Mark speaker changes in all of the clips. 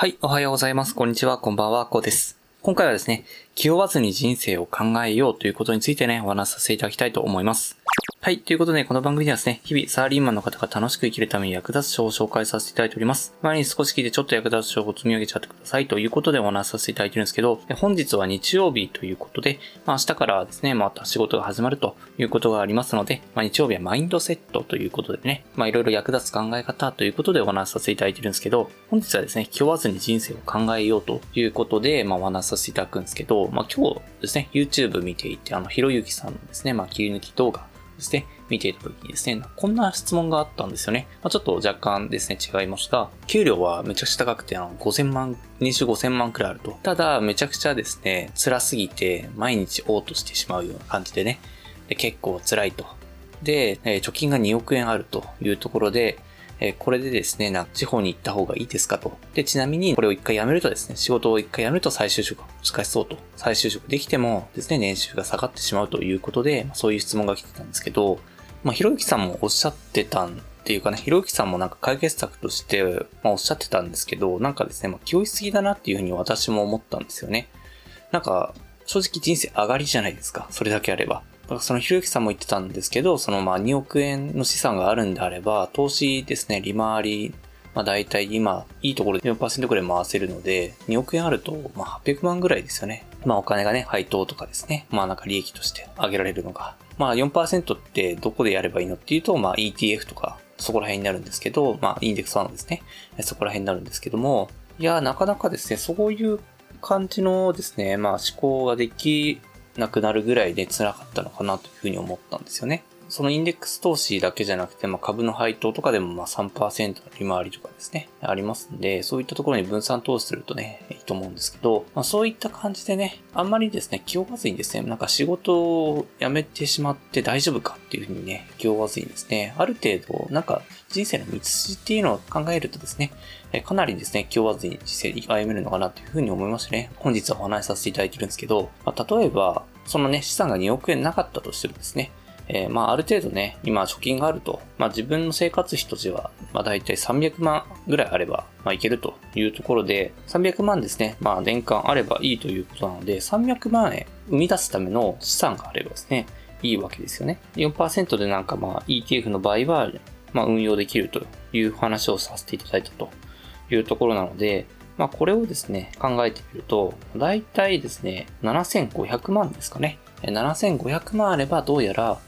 Speaker 1: はい、おはようございます。こんにちは、こんばんは、こうです。今回はですね、気負わずに人生を考えようということについてね、お話しさせていただきたいと思います。はい。ということで、この番組ではですね、日々サラリーマンの方が楽しく生きるために役立つ書を紹介させていただいております。前に少し聞いてちょっと役立つ書を積み上げちゃってくださいということでお話しさせていただいてるんですけど、本日は日曜日ということで、まあ、明日からですね、また仕事が始まるということがありますので、まあ、日曜日はマインドセットということでね、まあ、いろいろ役立つ考え方ということでお話しさせていただいてるんですけど、本日はですね、気負わずに人生を考えようということで、まあ、お話しさせていただくんですけど、まあ、今日ですね、YouTube 見ていて、あの、ひろゆきさんのですね、まあ、切り抜き動画ですね、見ていた時にですね、こんな質問があったんですよね。まあ、ちょっと若干ですね、違いました、給料はめちゃくちゃ高くて、あの、5000万、年収5000万くらいあると。ただ、めちゃくちゃですね、辛すぎて、毎日嘔吐してしまうような感じでね、で結構辛いと。で、貯金が2億円あるというところで、えこれでですね、な、地方に行った方がいいですかと。で、ちなみに、これを一回辞めるとですね、仕事を一回辞めると再就職が難しそうと。再就職できてもですね、年収が下がってしまうということで、そういう質問が来てたんですけど、まあ、ひろゆきさんもおっしゃってたんっていうかね、ひろゆきさんもなんか解決策として、まあ、おっしゃってたんですけど、なんかですね、まあ、気負いすぎだなっていうふうに私も思ったんですよね。なんか、正直人生上がりじゃないですか。それだけあれば。そのひろゆきさんも言ってたんですけど、そのまあ2億円の資産があるんであれば、投資ですね、利回り、まあ大体今、いいところで4%くらい回せるので、2億円あると、まあ800万ぐらいですよね。まあお金がね、配当とかですね、まあなんか利益として上げられるのが。まあ4%ってどこでやればいいのっていうと、まあ ETF とか、そこら辺になるんですけど、まあインデックスファンドですね。そこら辺になるんですけども、いや、なかなかですね、そういう感じのですね、まあ思考ができなくなるぐらいで辛かったのかなというふうに思ったんですよね。そのインデックス投資だけじゃなくて、まあ、株の配当とかでもまあ3%の利回りとかですね、ありますんで、そういったところに分散投資するとね、いいと思うんですけど、まあ、そういった感じでね、あんまりですね、気負わずにですね、なんか仕事を辞めてしまって大丈夫かっていうふうにね、気負わずにですね、ある程度、なんか人生の道筋っていうのを考えるとですね、かなりですね、気負わずに人生歩めるのかなというふうに思いましてね、本日はお話しさせていただいてるんですけど、まあ、例えば、そのね、資産が2億円なかったとしてもですね、えー、まあ、ある程度ね、今貯金があると、まあ、自分の生活費としては、まあ、大体300万ぐらいあれば、まあ、いけるというところで、300万ですね、まあ、年間あればいいということなので、300万円生み出すための資産があればですね、いいわけですよね。4%でなんかまあ ETF の場合は、まあ運用できるという話をさせていただいたというところなので、まあこれをですね、考えてみると、だいたいですね、7500万ですかね。7500万あればどうやら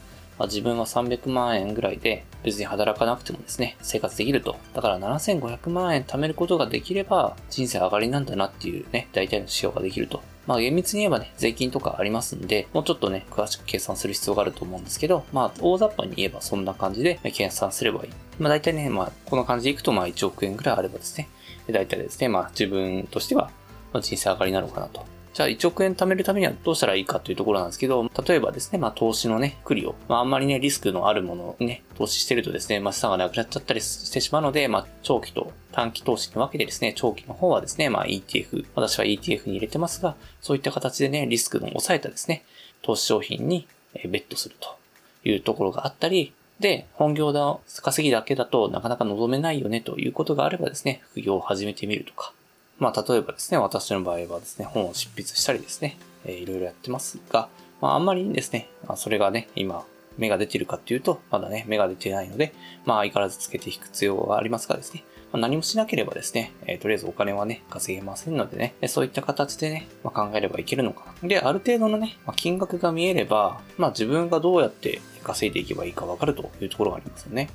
Speaker 1: まあ、自分は300万円ぐらいで別に働かなくてもですね、生活できると。だから7500万円貯めることができれば人生上がりなんだなっていうね、大体の仕様ができると。まあ厳密に言えばね、税金とかありますんで、もうちょっとね、詳しく計算する必要があると思うんですけど、まあ大雑把に言えばそんな感じで計算すればいい。まあ大体ね、まあこの感じでいくとまあ1億円ぐらいあればですね、大体ですね、まあ自分としては人生上がりなのかなとじゃあ1億円貯めるためにはどうしたらいいかというところなんですけど、例えばですね、まあ投資のね、クリを、まああんまりね、リスクのあるものをね、投資してるとですね、まあ資産がなくなっちゃったりしてしまうので、まあ長期と短期投資に分けてですね、長期の方はですね、まあ ETF、私は ETF に入れてますが、そういった形でね、リスクの抑えたですね、投資商品にベットするというところがあったり、で、本業の稼ぎだけだとなかなか望めないよねということがあればですね、副業を始めてみるとか、まあ、例えばですね、私の場合はですね、本を執筆したりですね、えー、いろいろやってますが、まあ、あんまりですね、まあ、それがね、今、芽が出てるかっていうと、まだね、芽が出てないので、まあ、相変わらずつけていく必要がありますがですね、まあ、何もしなければですね、えー、とりあえずお金はね、稼げませんのでね、そういった形でね、まあ、考えればいけるのかな。で、ある程度のね、まあ、金額が見えれば、まあ、自分がどうやって稼いでいけばいいかわかるというところがありますよね。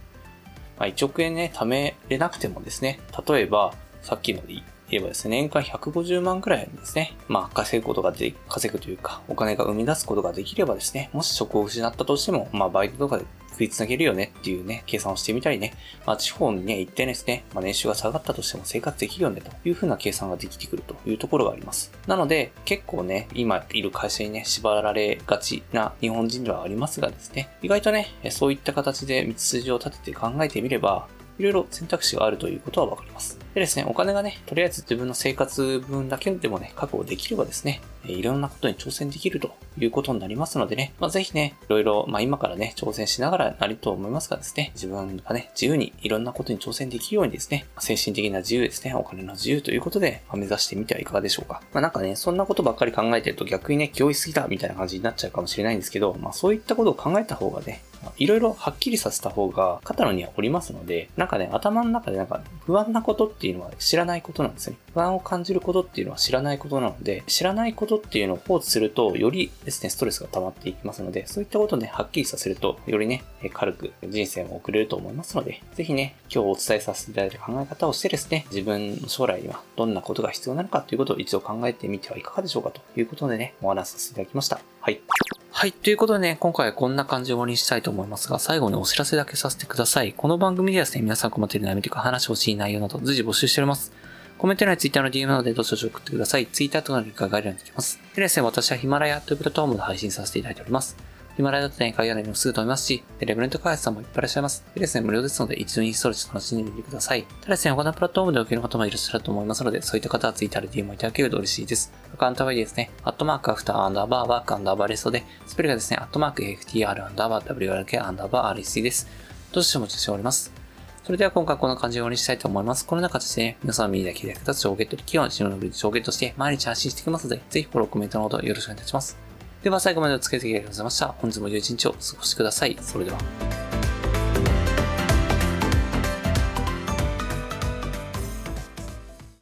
Speaker 1: まあ、1億円ね、貯めれなくてもですね、例えば、さっきので言えばですね、年間150万くらいですね、まあ、稼ぐことがで、稼ぐというか、お金が生み出すことができればですね、もし職を失ったとしても、まあ、バイトとかで食いつなげるよねっていうね、計算をしてみたりね、まあ、地方にね、行ってですね、まあ、年収が下がったとしても生活できるよねというふうな計算ができてくるというところがあります。なので、結構ね、今いる会社にね、縛られがちな日本人ではありますがですね、意外とね、そういった形で道筋を立てて考えてみれば、いろいろ選択肢があるということはわかります。でですね、お金がね、とりあえず自分の生活分だけでもね、確保できればですね、いろんなことに挑戦できるということになりますのでね、まあ、ぜひね、いろいろ、まあ、今からね、挑戦しながらなると思いますがですね、自分がね、自由にいろんなことに挑戦できるようにですね、精神的な自由ですね、お金の自由ということで、まあ、目指してみてはいかがでしょうか。まあ、なんかね、そんなことばっかり考えてると逆にね、気負いすぎたみたいな感じになっちゃうかもしれないんですけど、まあ、そういったことを考えた方がね、いろいろはっきりさせた方が肩の荷は下りますので、なんかね、頭の中でなんか不安なことっていうのは知らないことなんですね。不安を感じることっていうのは知らないことなので、知らないことっていうのを放置すると、よりですね、ストレスが溜まっていきますので、そういったことをね、はっきりさせると、よりね、軽く人生も送れると思いますので、ぜひね、今日お伝えさせていただいた考え方をしてですね、自分の将来にはどんなことが必要なのかということを一度考えてみてはいかがでしょうかということでね、お話しさせていただきました。はい。はい。ということでね、今回はこんな感じで終わりにしたいと思いますが、最後にお知らせだけさせてください。この番組ではですね、皆さん困っている悩みとか話してほしい内容など随時募集しております。コメント欄 Twitter の DM などでどしどし送ってください。Twitter とのリンクが概要欄にできます。でですね、私はヒマラヤというプラットフォームで配信させていただいております。ヒマラヤだとね、概要欄にもすぐ飛びますし、レベルト開発さんもいっぱいいらっしゃいます。でですね、無料ですので一度インストールして楽しんでみてください。ただですね、他のプラットフォームで受ける方もいらっしゃると思いますので、そういった方は Twitter で DM をいただけると嬉しいです。アカウントはですね、アットマークアフターアンダーバーバックアンダーバーレストで、スペルがですね、アットマーク FTR アンダーバー WRK アンダーバー RSC です。どうしてもお待ちしております。それでは今回こんな感じで終わりにしたいと思います。この中でね、皆さん耳だけで役立つ情報ゲットで基本、自分のグリッド情報ゲットして毎日発信していきますので、ぜひフォロー、コメントのほどよろしくお願いいたします。では最後までお付き合いありがとうございました。本日も良い一日をお過ごしください。それでは。